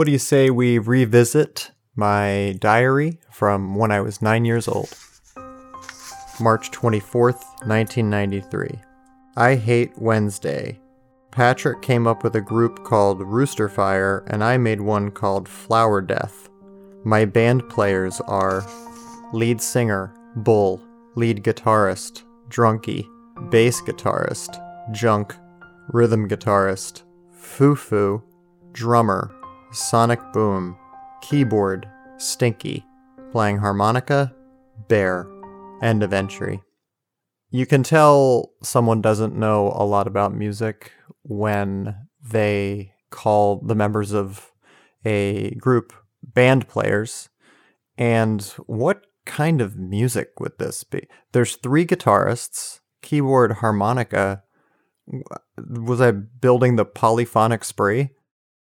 What do you say we revisit my diary from when I was nine years old? March 24th, 1993. I hate Wednesday. Patrick came up with a group called Rooster Fire, and I made one called Flower Death. My band players are lead singer, Bull, lead guitarist, Drunky, bass guitarist, Junk, rhythm guitarist, Foo drummer, Sonic Boom, keyboard, Stinky, playing harmonica, Bear. End of entry. You can tell someone doesn't know a lot about music when they call the members of a group band players. And what kind of music would this be? There's three guitarists, keyboard, harmonica. Was I building the polyphonic spree?